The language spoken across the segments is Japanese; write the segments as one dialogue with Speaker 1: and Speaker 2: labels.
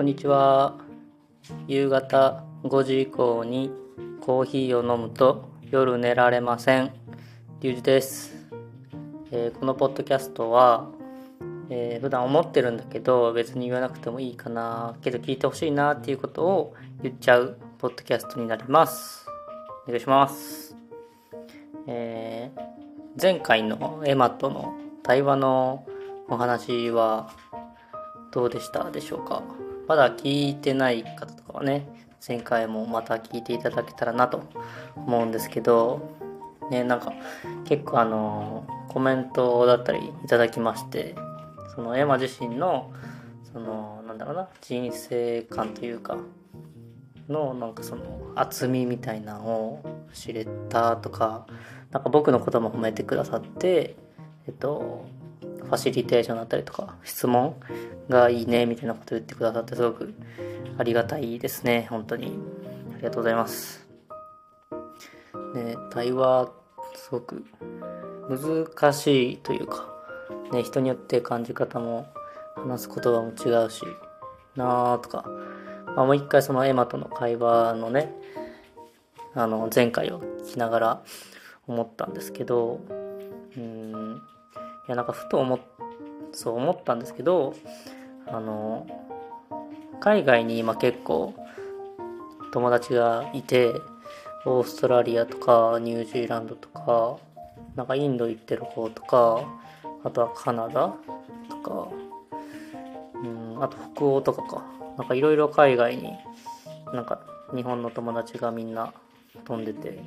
Speaker 1: こんにちは。夕方5時以降にコーヒーを飲むと夜寝られません。リュウジです、えーこのポッドキャストは、えー普段思ってるんだけど別に言わなくてもいいかなけど聞いてほしいなっていうことを言っちゃうポッドキャストになります。お願いします。えー前回のエマとの対話のお話はどうでしたでしょうか？まだ聞いてない方とかはね前回もまた聞いていただけたらなと思うんですけどねなんか結構あのコメントだったりいただきましてそのエマ自身のそのなんだろうな人生観というかのなんかその厚みみたいなのを知れたとかなんか僕のことも褒めてくださってえっとファシリテーションだったりとか質問がいいねみたいなこと言ってくださってすごくありがたいですね。本当に。ありがとうございます。ね対話すごく難しいというかね人によって感じ方も話す言葉も違うしなあとか、まあ、もう一回そのエマとの会話のねあの前回を聞きながら思ったんですけどうん。いやなんかふと思っそう思ったんですけどあの海外に今結構友達がいてオーストラリアとかニュージーランドとかなんかインド行ってる方とかあとはカナダとかうんあと北欧とかか。なんかいろいろ海外になんか日本の友達がみんな飛んでて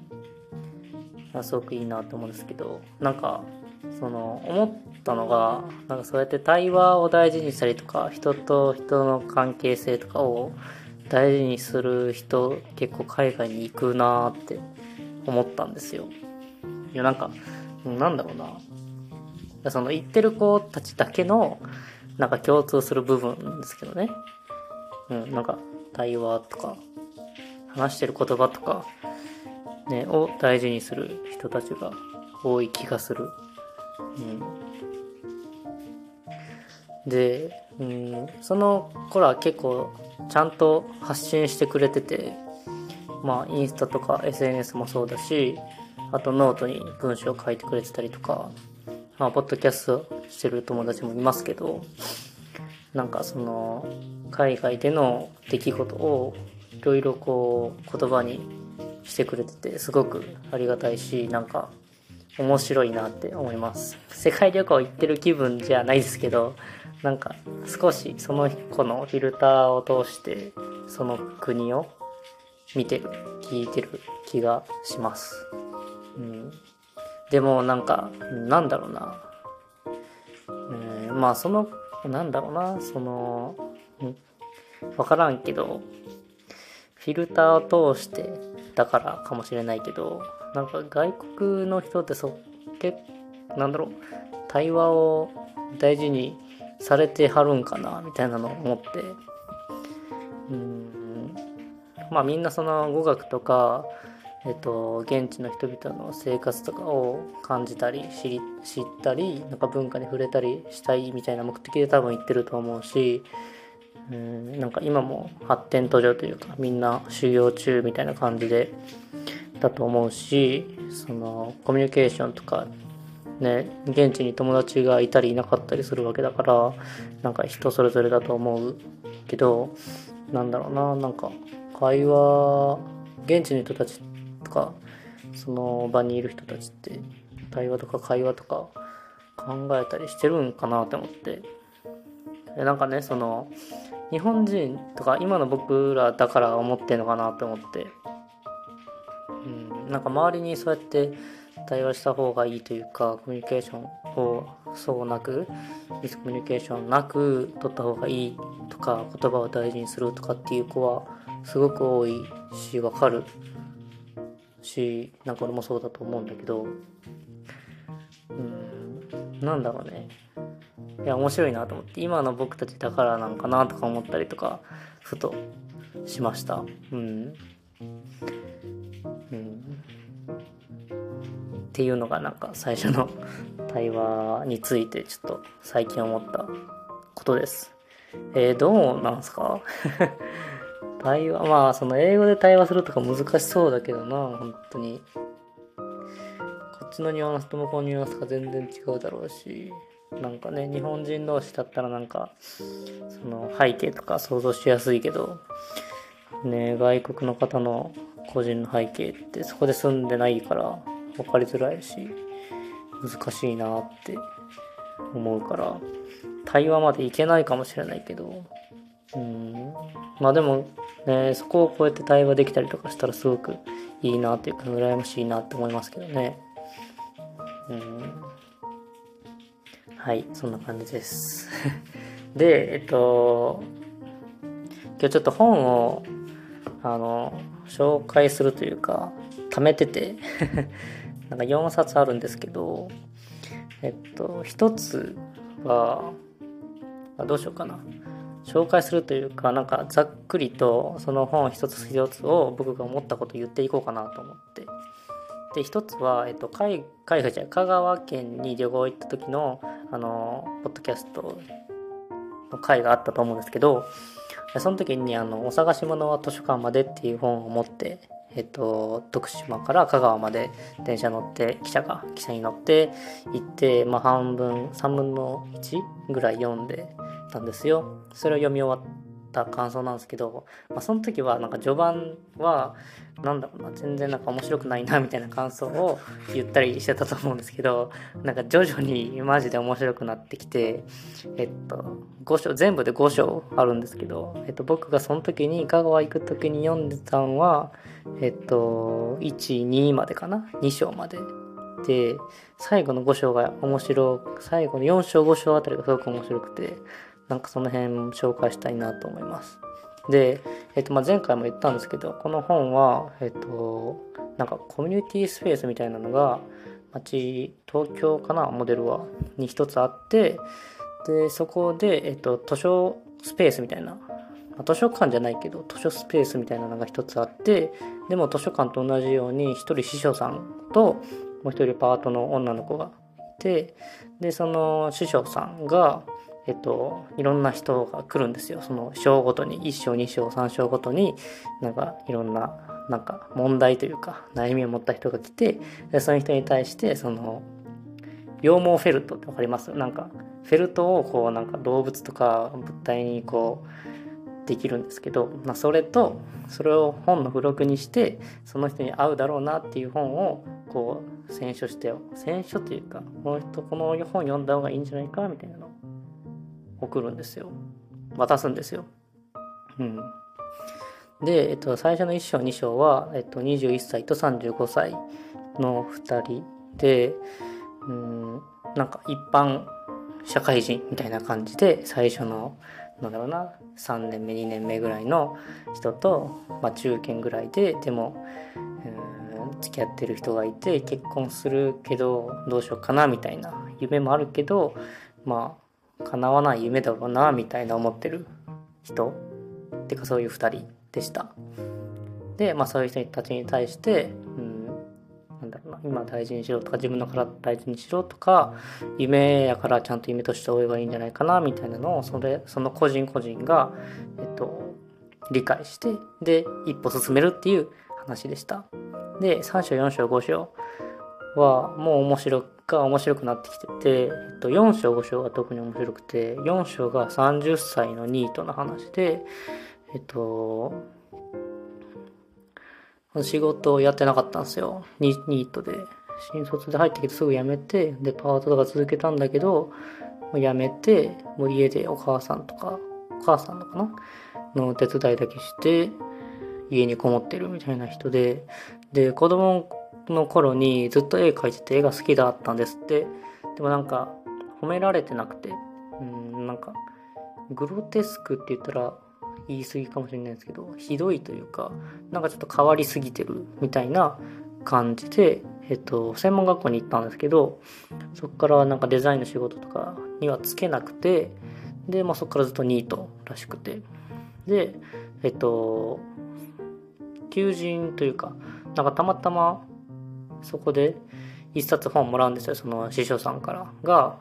Speaker 1: すごくいいなと思うんですけどなんかその思ったのがなんかそうやって対話を大事にしたりとか人と人の関係性とかを大事にする人結構海外に行くなって思ったんですよ。いやなんかなんだろうな。その行ってる子たちだけのなんか共通する部分ですけどね。うんなんか対話とか話してる言葉とかね、を大事にする人たちが多い気がする。うん、で、うん、その子らは結構ちゃんと発信してくれてて、まあインスタとか SNS もそうだし、あとノートに文章を書いてくれてたりとか、まあポッドキャストしてる友達もいますけど、なんかその海外での出来事をいろいろこう言葉にしてくれててすごくありがたいしなんか面白いなって思います。世界旅行行ってる気分じゃないですけどなんか少しその子のフィルターを通してその国を見てる聞いてる気がします、うん、でもなんかなんだろうな。うんまあそのなんだろうな。そのん。わからんけどフィルターを通してだからかもしれないけどなんか外国の人ってそけなんだろう対話を大事にされてはるんかなみたいなのを思って。うん。まあみんなその語学とかえっと現地の人々の生活とかを感じたり知り知ったりなんか文化に触れたりしたいみたいな目的で多分行ってると思うしうん。なんか今も発展途上というかみんな修行中みたいな感じでだと思うしそのコミュニケーションとかね現地に友達がいたりいなかったりするわけだからなんか人それぞれだと思うけどなんだろうななんか会話現地の人たちとかその場にいる人たちって対話とか会話とか考えたりしてるんかなって思って。でなんかねその日本人とか今の僕らだから思ってんのかなって思って。なんか周りにそうやって対話した方がいいというかコミュニケーションをそうなくミスコミュニケーションなく取った方がいいとか言葉を大事にするとかっていう子はすごく多いしわかるしなんか俺もそうだと思うんだけど。うんなんだろうね。いや面白いなと思って。今の僕たちだからなんかなとか思ったりとかふとしました、うん、っていうのがなんか最初の対話についてちょっと最近思ったことです。えー、どうなんすか？対話、まあ、その英語で対話するとか難しそうだけどな、本当に。こっちのニュアンスと向こうのニュアンスが全然違うだろうし、なんかね、日本人同士だったらなんか、その背景とか想像しやすいけど、ね、外国の方の個人の背景ってそこで住んでないから分かりづらいし、難しいなって思うから、対話までいけないかもしれないけど、うん、まあでもね、そこをこうやって対話できたりとかしたらすごくいいなっていうか、羨ましいなって思いますけどね。うん。はい、そんな感じです。で、えっと、今日ちょっと本を、あの、紹介するというか、貯めててなんか4冊あるんですけど、えっと、一つは、あどうしようかな。紹介するというか、なんかざっくりとその本一つ一つを僕が思ったこと言っていこうかなと思って。で、一つは、えっと、海海外じゃ香川県に旅行行った時の、あの、ポッドキャストの回があったと思うんですけど、その時に、あの、お探し物は図書館までっていう本を持ってえっと、徳島から香川まで電車乗って汽車が汽車に乗って行って、まあ、半分3分の1ぐらい読んでたんですよ。それを読み終わった感想なんですけど、まあ、その時はなんか序盤はなんだろうな全然なんか面白くないなみたいな感想を言ったりしてたと思うんですけどなんか徐々にマジで面白くなってきてえっと5章全部で5章あるんですけど、えっと、僕がその時に香川行く時に読んでたのはえっと12までかな2章まで。で最後の5章が面白最後の4章5章あたりがすごく面白くてなんかその辺紹介したいなと思います。で、えっと、まあ前回も言ったんですけど、この本は、えっと、なんかコミュニティスペースみたいなのが、町、東京かな、モデルは、に一つあって、で、そこで、えっと、図書スペースみたいな、まあ、図書館じゃないけど、図書スペースみたいなのが一つあって、でも図書館と同じように、一人師匠さんと、もう一人パートの女の子がいて、で、その師匠さんが、えっと、いろんな人が来るんですよ。その章ごとに、1章、2章、3章ごとに、なんかいろんな、なんか問題というか、悩みを持った人が来て、でその人に対して、その、羊毛フェルトってわかります？なんか、フェルトをこう、なんか動物とか物体にこう、できるんですけど、まあ、それと、それを本の付録にして、その人に合うだろうなっていう本を、こう、選書してよ。選書というか、この人、この本読んだ方がいいんじゃないかみたいなの送るんですよ。渡すんですよ。うん。で、えっと、最初の1章2章は、えっと、21歳と35歳の2人でうんなんか一般社会人みたいな感じで最初のなんだろうな3年目2年目ぐらいの人と、まあ、中堅ぐらいででもうん付き合ってる人がいて結婚するけどどうしようかなみたいな夢もあるけどまあ叶わない夢だろうなみたいな思ってる人？っていうかそういう2人でした。でまあそういう人たちに対してうんなんだろうな今大事にしろとか自分の体大事にしろとか夢やからちゃんと夢として追えばいいんじゃないかなみたいなのをそれその個人個人がえっと理解してで一歩進めるっていう話でした。で3章4章5章はもう面白が面白くなってきてて、えっと、4章5章が特に面白くて4章が30歳のニートの話でえっと仕事をやってなかったんですよ。ニートで。新卒で入ってきてすぐ辞めてでパートとか続けたんだけどもう辞めてもう家でお母さんとかお母さんのかなの手伝いだけして家にこもってるみたいな人でで子供の頃にずっと絵描いてて絵が好きだったんですって。でもなんか褒められてなくて。うんなんかグロテスクって言ったら言い過ぎかもしれないですけどひどいというかなんかちょっと変わりすぎてるみたいな感じで、えっと、専門学校に行ったんですけどそこからなんかデザインの仕事とかにはつけなくてで、まあ、そこからずっとニートらしくて。でえっと求人というかなんかたまたまそこで一冊本もらうんですよその師匠さんからが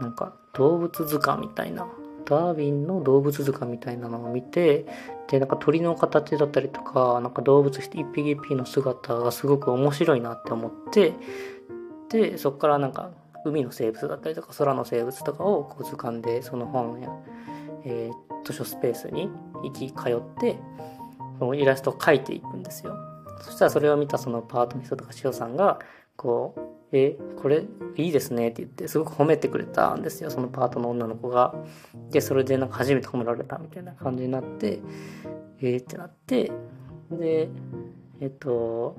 Speaker 1: なんか動物図鑑みたいなダーウィンの動物図鑑みたいなのを見てでなんか鳥の形だったりとかなんか動物一匹一匹の姿がすごく面白いなって思ってでそこからなんか海の生物だったりとか空の生物とかをこう図鑑でその本や、えー、図書スペースに行き通ってそのイラストを描いていくんですよ。そしたらそれを見たそのパートの人とか塩さんがこう「えこれいいですね」って言ってすごく褒めてくれたんですよそのパートの女の子が。でそれでなんか初めて褒められたみたいな感じになってえー、ってなってでえっと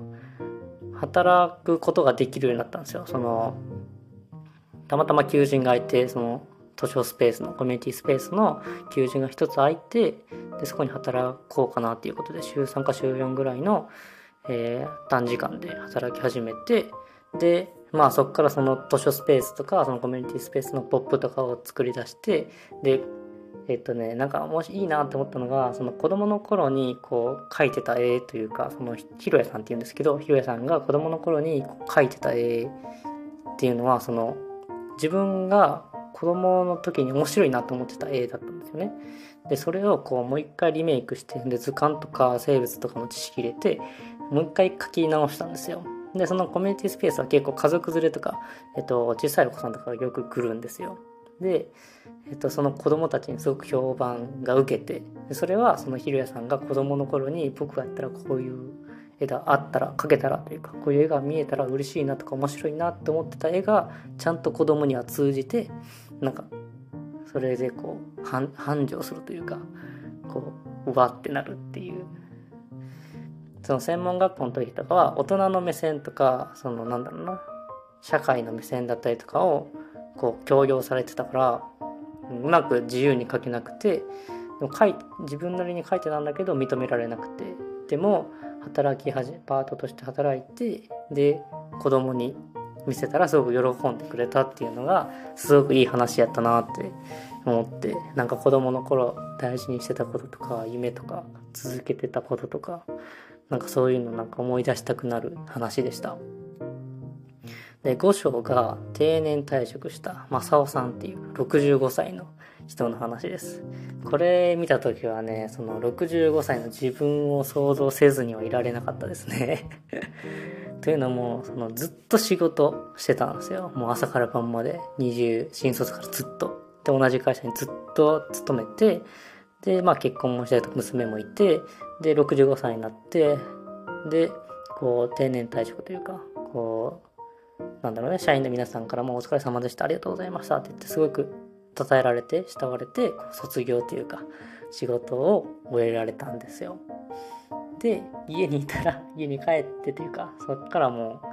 Speaker 1: 働くことができるようになったんですよそのたまたま求人が空いてその図書スペースのコミュニティスペースの求人が一つ空いてでそこに働こうかなっていうことで週3か週4ぐらいの、えー、短時間で働き始めてでまあそこからその図書スペースとかそのコミュニティスペースのポップとかを作り出してでえっとねなんかもしいいなって思ったのがその子供の頃にこう描いてた絵というかそのひろやさんっていうんですけどひろやさんが子供の頃に描いてた絵っていうのはその自分が子供の時に面白いなと思ってた絵だったんですよね。でそれをこうもう一回リメイクしてで図鑑とか生物とかの知識入れてもう一回書き直したんですよ。でそのコミュニティスペースは結構家族連れとか、えっと、小さいお子さんとかがよく来るんですよ。で、えっと、その子供たちにすごく評判が受けてそれはそのひろやさんが子供の頃に僕がやったらこういう絵があったら描けたらというかこういう絵が見えたら嬉しいなとか面白いなって思ってた絵がちゃんと子供には通じてなんかそれでこう繁盛するというかこううわってなるっていうその専門学校の時とかは大人の目線とかそのなんだろうな社会の目線だったりとかをこう強要されてたからうまく自由に書けなくてでも書い自分なりに書いてたんだけど認められなくてでも働き始めパートとして働いてで子供に見せたらすごく喜んでくれたっていうのがすごくいい話やったなって思ってなんか子供の頃大事にしてたこととか夢とか続けてたこととかなんかそういうのなんか思い出したくなる話でした。で、五章が定年退職した正雄さんっていう65歳の人の話です。これ見た時はね、その65歳の自分を想像せずにはいられなかったですね。というのも、そのずっと仕事してたんですよ。もう朝から晩まで20、新卒からずっと。で、同じ会社にずっと勤めて、で、まあ結婚もしたり娘もいて、で、65歳になって、で、こう定年退職というか、こう、なんだろうね、社員の皆さんからもお疲れ様でした、ありがとうございましたって言ってすごく称えられて、慕われて、卒業というか、仕事を終えられたんですよ。で、家にいたら、家に帰ってというか、そっからもう、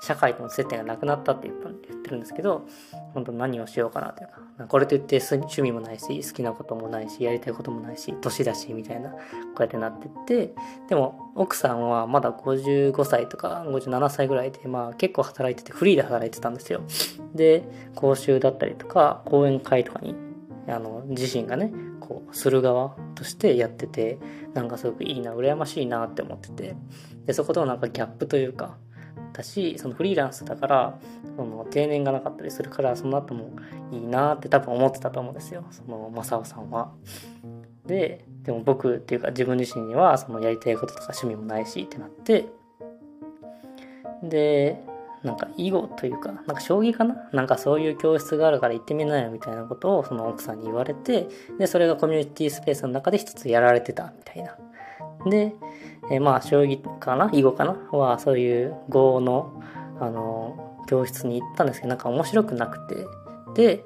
Speaker 1: 社会との接点がなくなったって言ってるんですけど、本当何をしようかなというか、これといって趣味もないし、好きなこともないし、やりたいこともないし、年だし、みたいな、こうやってなってって、でも奥さんはまだ55歳とか57歳ぐらいで、まあ結構働いてて、フリーで働いてたんですよ。で、講習だったりとか、講演会とかに、あの、自身がね、こう、する側としてやってて、なんかすごくいいな、羨ましいなって思ってて、で、そことのなんかギャップというか、だしそのフリーランスだからその定年がなかったりするからその後もいいなって多分思ってたと思うんですよその正雄さんは。ででも僕っていうか自分自身にはそのやりたいこととか趣味もないしってなってでなんか囲碁というかなんか将棋かな？なんかそういう教室があるから行ってみないよみたいなことをその奥さんに言われてでそれがコミュニティスペースの中で一つやられてたみたいな。でえー、まあ、将棋かな？囲碁かな？は、そういう碁の、あの、教室に行ったんですけど、なんか面白くなくて。で、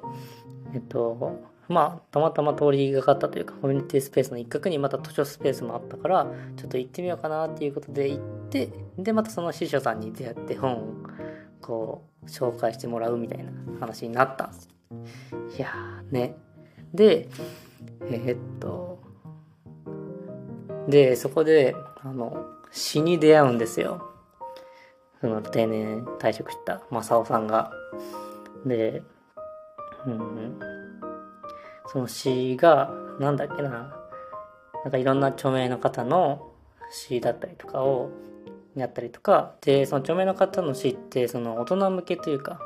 Speaker 1: えっと、まあ、たまたま通りがかったというか、コミュニティスペースの一角にまた図書スペースもあったから、ちょっと行ってみようかなっていうことで行って、で、またその師匠さんに出会って本を、こう、紹介してもらうみたいな話になったんです。いやーね。で、えー、っと、で、そこで、あの、死に出会うんですよ。その定年退職した正雄さんが。で、うん、その詩が、なんだっけな、なんかいろんな著名な方の詩だったりとかをやったりとか、で、その著名な方の詩って、その大人向けというか、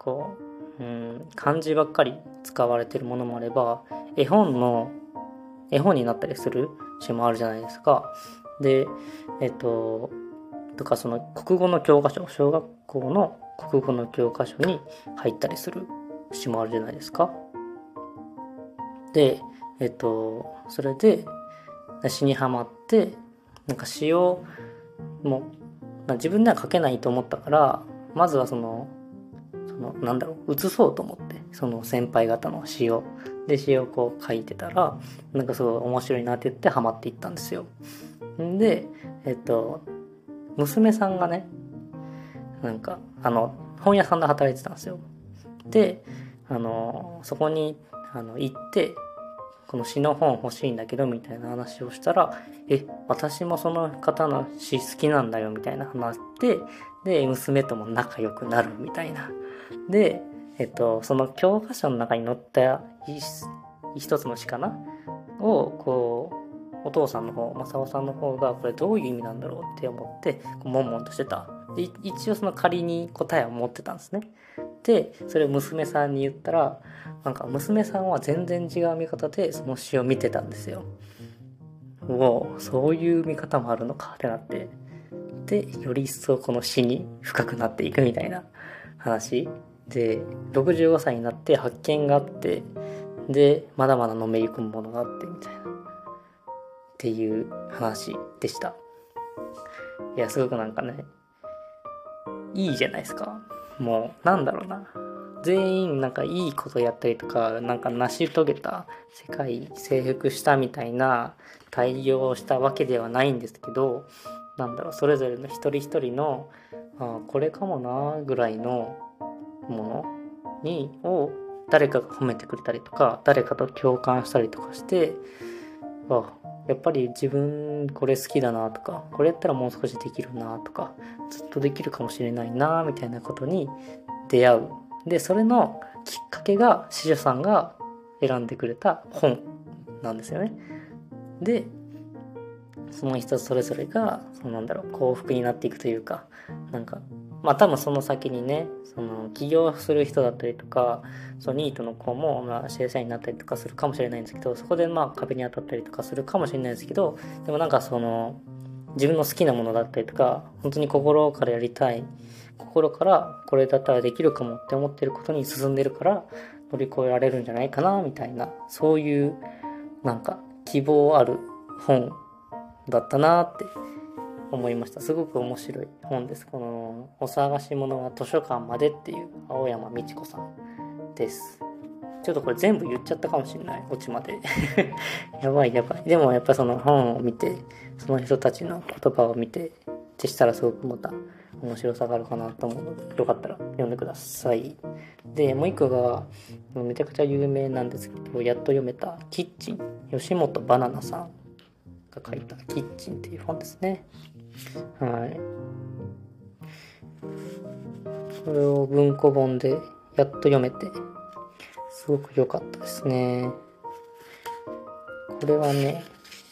Speaker 1: こう、うん、漢字ばっかり使われてるものもあれば、絵本の絵本になったりする詩もあるじゃないですか。でえっととかその国語の教科書小学校の国語の教科書に入ったりする詩もあるじゃないですか。でえっとそれで詩にはまってなんか詩をもう自分では書けないと思ったからまずはそのそのなんだろう写そうと思ってその先輩方の詩をで詩をこう書いてたらなんかすごい面白いなって言ってハマっていったんですよでえっと娘さんがねなんかあの本屋さんで働いてたんですよ。であのそこにあの行ってこの詩の本欲しいんだけどみたいな話をしたらえ私もその方の詩好きなんだよみたいな話でで娘とも仲良くなるみたいな。でえっとその教科書の中に載った一つの詩かな？をこうお父さんの方正雄さんの方がこれどういう意味なんだろうって思って悶々としてた。一応その仮に答えを持ってたんですね。でそれを娘さんに言ったらなんか娘さんは全然違う見方でその詩を見てたんですよ。おそういう見方もあるのかってなって。でより一層この詩に深くなっていくみたいな話。で65歳になって発見があってでまだまだのめり込むものがあってみたいな。っていう話でした。いやすごくなんかねいいじゃないですか。もうなんだろうな。全員なんかいいことやったりとかなんか成し遂げた世界征服したみたいな対応をしたわけではないんですけどなんだろうそれぞれの一人一人のあこれかもなぐらいのものにを誰かが褒めてくれたりとか誰かと共感したりとかしてあやっぱり自分これ好きだなとかこれやったらもう少しできるなとかずっとできるかもしれないなみたいなことに出会う。でそれのきっかけが司書さんが選んでくれた本なんですよね。でその人それぞれがそのなんだろう幸福になっていくというかなんかまあ多分その先にねその起業する人だったりとかそのニートの子もまあ正社員になったりとかするかもしれないんですけどそこでまあ壁に当たったりとかするかもしれないですけどでもなんかその自分の好きなものだったりとか本当に心からやりたい心からこれだったらできるかもって思ってることに進んでるから乗り越えられるんじゃないかなみたいなそういうなんか希望ある本だったなって思いました。すごく面白い本です。この「お探し物は図書館まで」っていう青山美智子さんです。ちょっとこれ全部言っちゃったかもしれない。オチまで。やばいやばい。でもやっぱその本を見てその人たちの言葉を見てでしたらすごくまた面白さがあるかなと思うのでよかったら読んでください。でもう一個がめちゃくちゃ有名なんですけどやっと読めた「キッチン」吉本バナナさんが書いた「キッチン」っていう本ですね。はい。これを文庫本でやっと読めてすごく良かったですね。これはね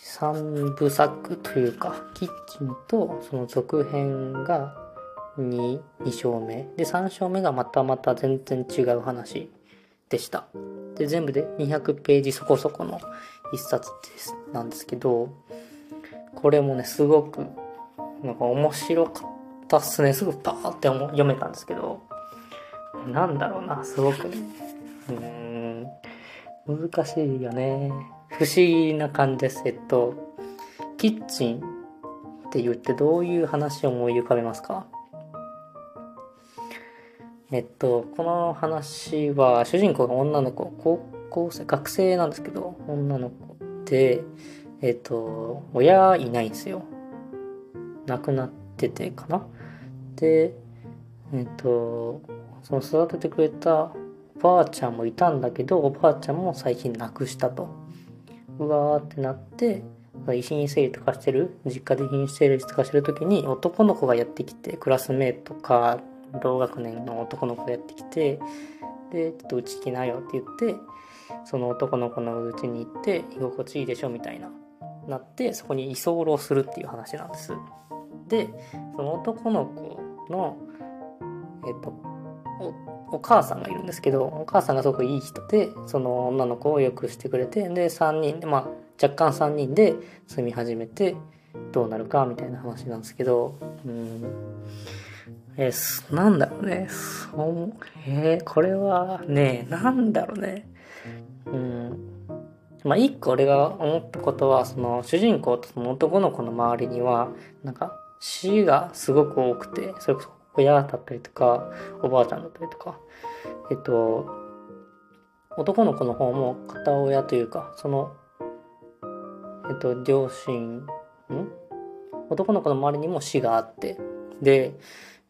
Speaker 1: 3部作というかキッチンとその続編が 2, 2章目。で3章目がまたまた全然違う話でした。で全部で200ページそこそこの一冊です。なんですけどこれもねすごくなんか面白かったっすね。すぐパーって読めたんですけど。なんだろうなすごく。ねうん。難しいよね。不思議な感じです。えっとキッチンって言ってどういう話を思い浮かべますか？えっと、この話は主人公が女の子、高校生、学生なんですけど、女の子で、えっと、親いないんですよ。亡くなっててかな。で、えっと、その育ててくれたおばあちゃんもいたんだけど、おばあちゃんも最近亡くしたと。うわーってなって、遺品整理とかしてる、実家で遺品整理とかしてる時に男の子がやってきて、クラスメートか同学年の男の子がやってきてでちょっとうち来なよって言ってその男の子のうちに行って居心地いいでしょみたいななってそこに居候するっていう話なんですでその男の子のえっとお母さんがいるんですけどお母さんがすごくいい人でその女の子をよくしてくれてで3人でまあ若干3人で住み始めてどうなるかみたいな話なんですけどうん。えー、なんだろうね。そうえー、これはねなんだろうね。うん。まあ一個俺が思ったことはその主人公とその男の子の周りにはなんか死がすごく多くてそれこそ親だったりとかおばあちゃんだったりとかえっと男の子の方も片親というかそのえっと両親ん？男の子の周りにも死があってで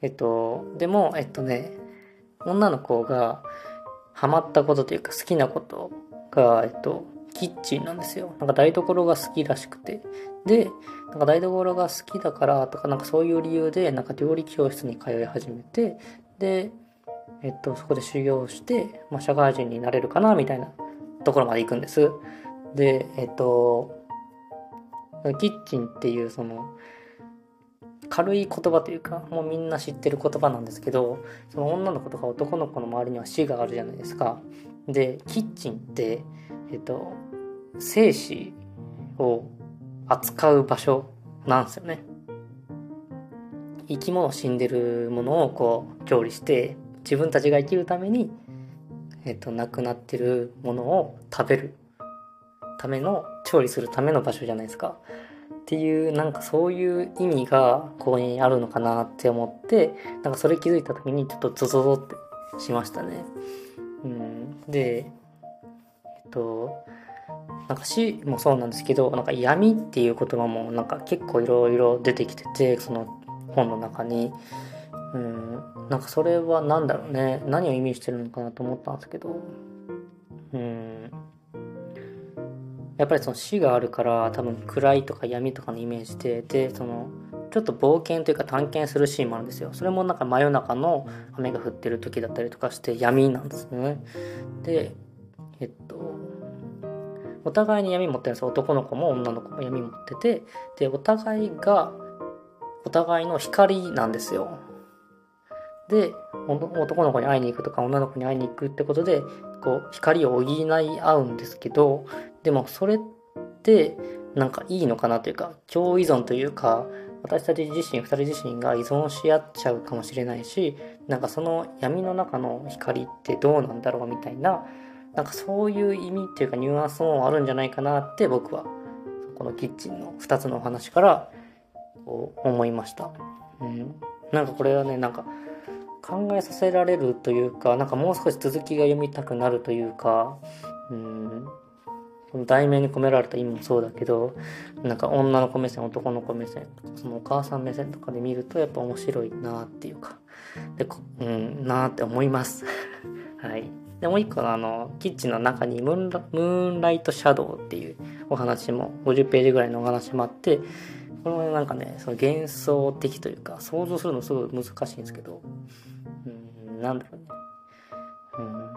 Speaker 1: えっとでもえっとね女の子がハマったことというか好きなことがえっとキッチンなんですよ。なんか台所が好きらしくて。で、なんか台所が好きだからとか、なんかそういう理由で、なんか料理教室に通い始めて、で、えっと、そこで修行して、まあ、社会人になれるかな、みたいなところまで行くんです。で、えっと、キッチンっていうその、軽い言葉というか、もうみんな知ってる言葉なんですけど、その女の子とか男の子の周りには死があるじゃないですか。で、キッチンって、えっと、生死を扱う場所なんですよね。生き物死んでるものをこう調理して自分たちが生きるために、えっと、亡くなってるものを食べるための調理するための場所じゃないですか。っていうなんかそういう意味がここにあるのかなって思ってなんかそれ気づいた時にちょっとゾゾゾってしましたね。うん、でとなんか死もそうなんですけどなんか闇っていう言葉もなんか結構いろいろ出てきててその本の中に。うんなんかそれは何だろうね。何を意味してるのかなと思ったんですけど。うん。やっぱりその死があるから多分暗いとか闇とかのイメージででそのちょっと冒険というか探検するシーンもあるんですよ。それもなんか真夜中の雨が降ってる時だったりとかして闇なんですね。でえっとお互いに闇持ってるんですよ。男の子も女の子も闇持っててでお互いがお互いの光なんですよ。で男の子に会いに行くとか女の子に会いに行くってことでこう光を補い合うんですけどでもそれってなんかいいのかなというか共依存というか私たち自身2人自身が依存し合っちゃうかもしれないしなんかその闇の中の光ってどうなんだろうみたいななんかそういう意味っていうかニュアンスもあるんじゃないかなって僕はこのキッチンの2つのお話からこう思いました。うん、なんかこれはねなんか考えさせられるというかなんかもう少し続きが読みたくなるというか、うん、この題名に込められた意味もそうだけどなんか女の子目線男の子目線そのお母さん目線とかで見るとやっぱ面白いなっていうかでうんなって思います。はい。でもう一個のあのキッチンの中にムーンライトシャドウっていうお話も50ページぐらいのお話もあってこれもなんかねその幻想的というか想像するのすごい難しいんですけどうんなんだろうね。うん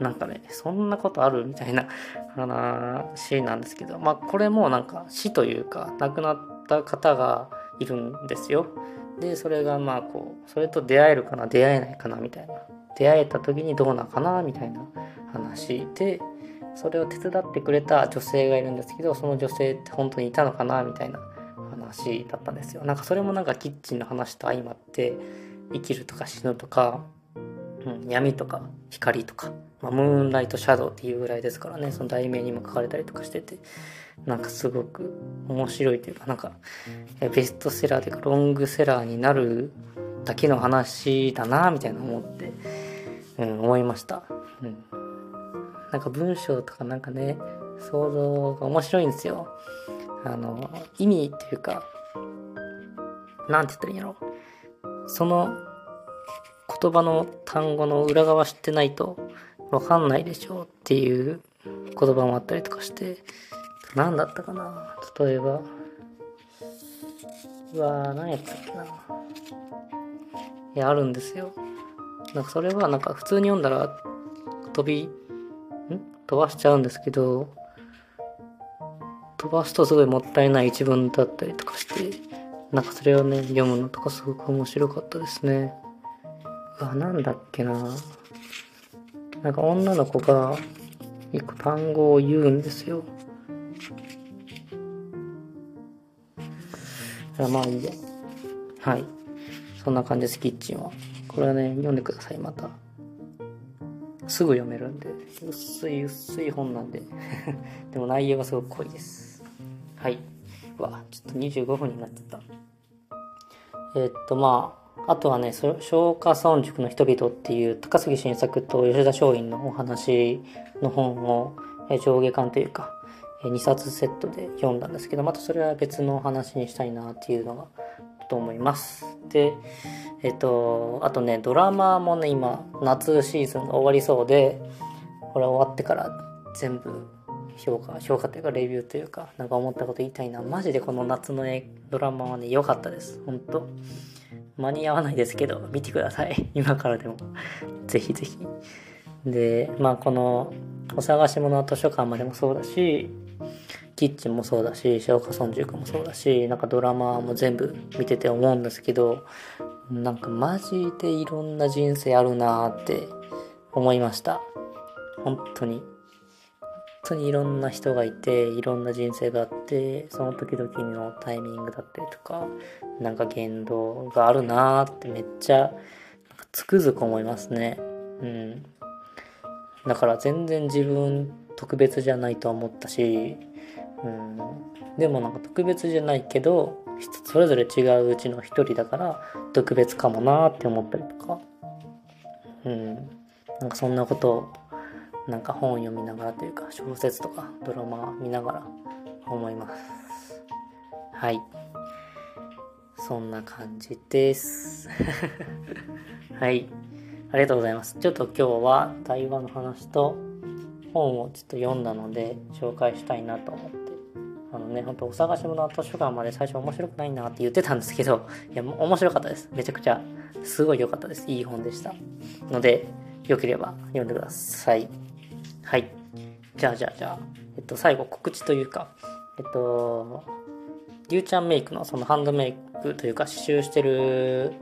Speaker 1: なんかねそんなことあるみたいな 話なんですけどまあこれもなんか死というか亡くなった方がいるんですよ。でそれがまあこうそれと出会えるかな出会えないかなみたいな。出会えた時にどうなのかなみたいな話でそれを手伝ってくれた女性がいるんですけどその女性って本当にいたのかなみたいな話だったんですよ。なんかそれもなんかキッチンの話と相まって生きるとか死ぬとか、うん、闇とか光とか、まあ、ムーンライトシャドウっていうぐらいですからね。その題名にも書かれたりとかしててなんかすごく面白いというかなんかベストセラーというかロングセラーになるだけの話だなみたいな思ってうん、思いました。うん。なんか文章とかなんかね、想像が面白いんですよ。あの、意味っていうか、なんて言ったらいいんやろ。その言葉の単語の裏側知ってないとわかんないでしょうっていう言葉もあったりとかして、何だったかな例えば、うわー、何やったっけな。いや、あるんですよ。なんかそれはなんか普通に読んだら飛び、ん？飛ばしちゃうんですけど、飛ばすとすごいもったいない一文だったりとかして、なんかそれをね、読むのとかすごく面白かったですね。うわ、なんだっけななんか女の子が一個単語を言うんですよ。まあいいや。はい。そんな感じです、キッチンは。これはね、読んでください、また。すぐ読めるんで、薄い薄い本なんで でも内容がすごく濃いです。はい。うわ、ちょっと25分になっちゃった。えー、っと、まあ、あとはね、松下村塾の人々っていう高杉晋作と吉田松陰のお話の本を上下巻というか、2冊セットで読んだんですけど、またそれは別の話にしたいなっていうのがと思います。で、えっと、あとね、ドラマもね、今、夏シーズンが終わりそうで、これ終わってから全部評価、評価というかレビューというか、なんか思ったこと言いたいな。マジでこの夏のドラマはね、良かったです。ほんと。間に合わないですけど、見てください。今からでも。ぜひぜひ。で、まあこの、お探し物は図書館までもそうだし、キッチンもそうだし、小華村塾もそうだし、なんかドラマも全部見てて思うんですけど、なんかマジでいろんな人生あるなーって思いました。本当に。本当にいろんな人がいて、いろんな人生があって、その時々のタイミングだったりとか、なんか言動があるなーってめっちゃ、つくづく思いますね。うん。だから全然自分特別じゃないと思ったし、うん、でもなんか特別じゃないけど人それぞれ違ううちの一人だから特別かもなって思ったりとか、うん、なんかそんなことをなんか本読みながらというか小説とかドラマ見ながら思います。はい。そんな感じです。はい。ありがとうございます。ちょっと今日は対話の話と本をちょっと読んだので紹介したいなと思って。あのね、ほんとお探し物は図書館まで最初面白くないなって言ってたんですけど、いや、面白かったです。めちゃくちゃ、すごい良かったです。いい本でした。ので、よければ読んでください。はい。じゃあじゃあじゃあ、えっと、最後告知というか、えっと、りゅうちゃんメイクのそのハンドメイクというか刺繍してる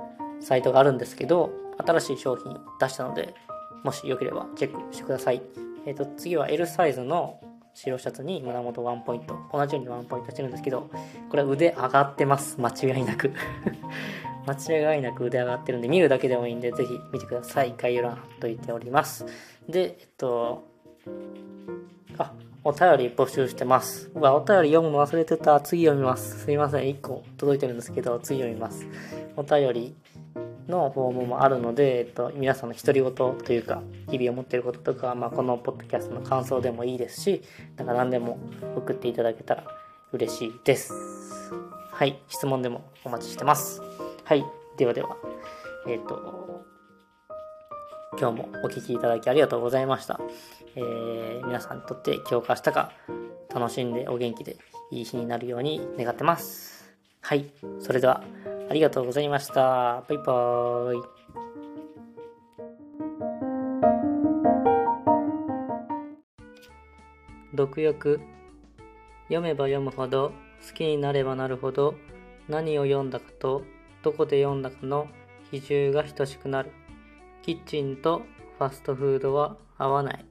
Speaker 1: サイトがあるんですけど、新しい商品出したので、もしよければチェックしてください。えっと、次は L サイズの白シャツに胸元ワンポイント同じようにワンポイントしてるんですけどこれは腕上がってます。間違いなく。間違いなく腕上がってるんで見るだけでもいいんでぜひ見てください。概要欄貼っといております。でえっとあお便り募集してます。うわお便り読むの忘れてた。次読みます。すいません。1個届いてるんですけど次読みます。お便りのフォームもあるので、えっと、皆さんの独り言というか日々思ってることとか、まあ、このポッドキャストの感想でもいいですしなんか何でも送っていただけたら嬉しいです。はい質問でもお待ちしてます。はいではではえっ、と今日もお聴きいただきありがとうございました、えー、皆さんにとって今日か明日か楽しんでお元気でいい日になるように願ってます。はいそれではありがとうございました。バイバーイ。読欲読めば読むほど好きになればなるほど何を読んだかとどこで読んだかの比重が等しくなるキッチンとファストフードは合わない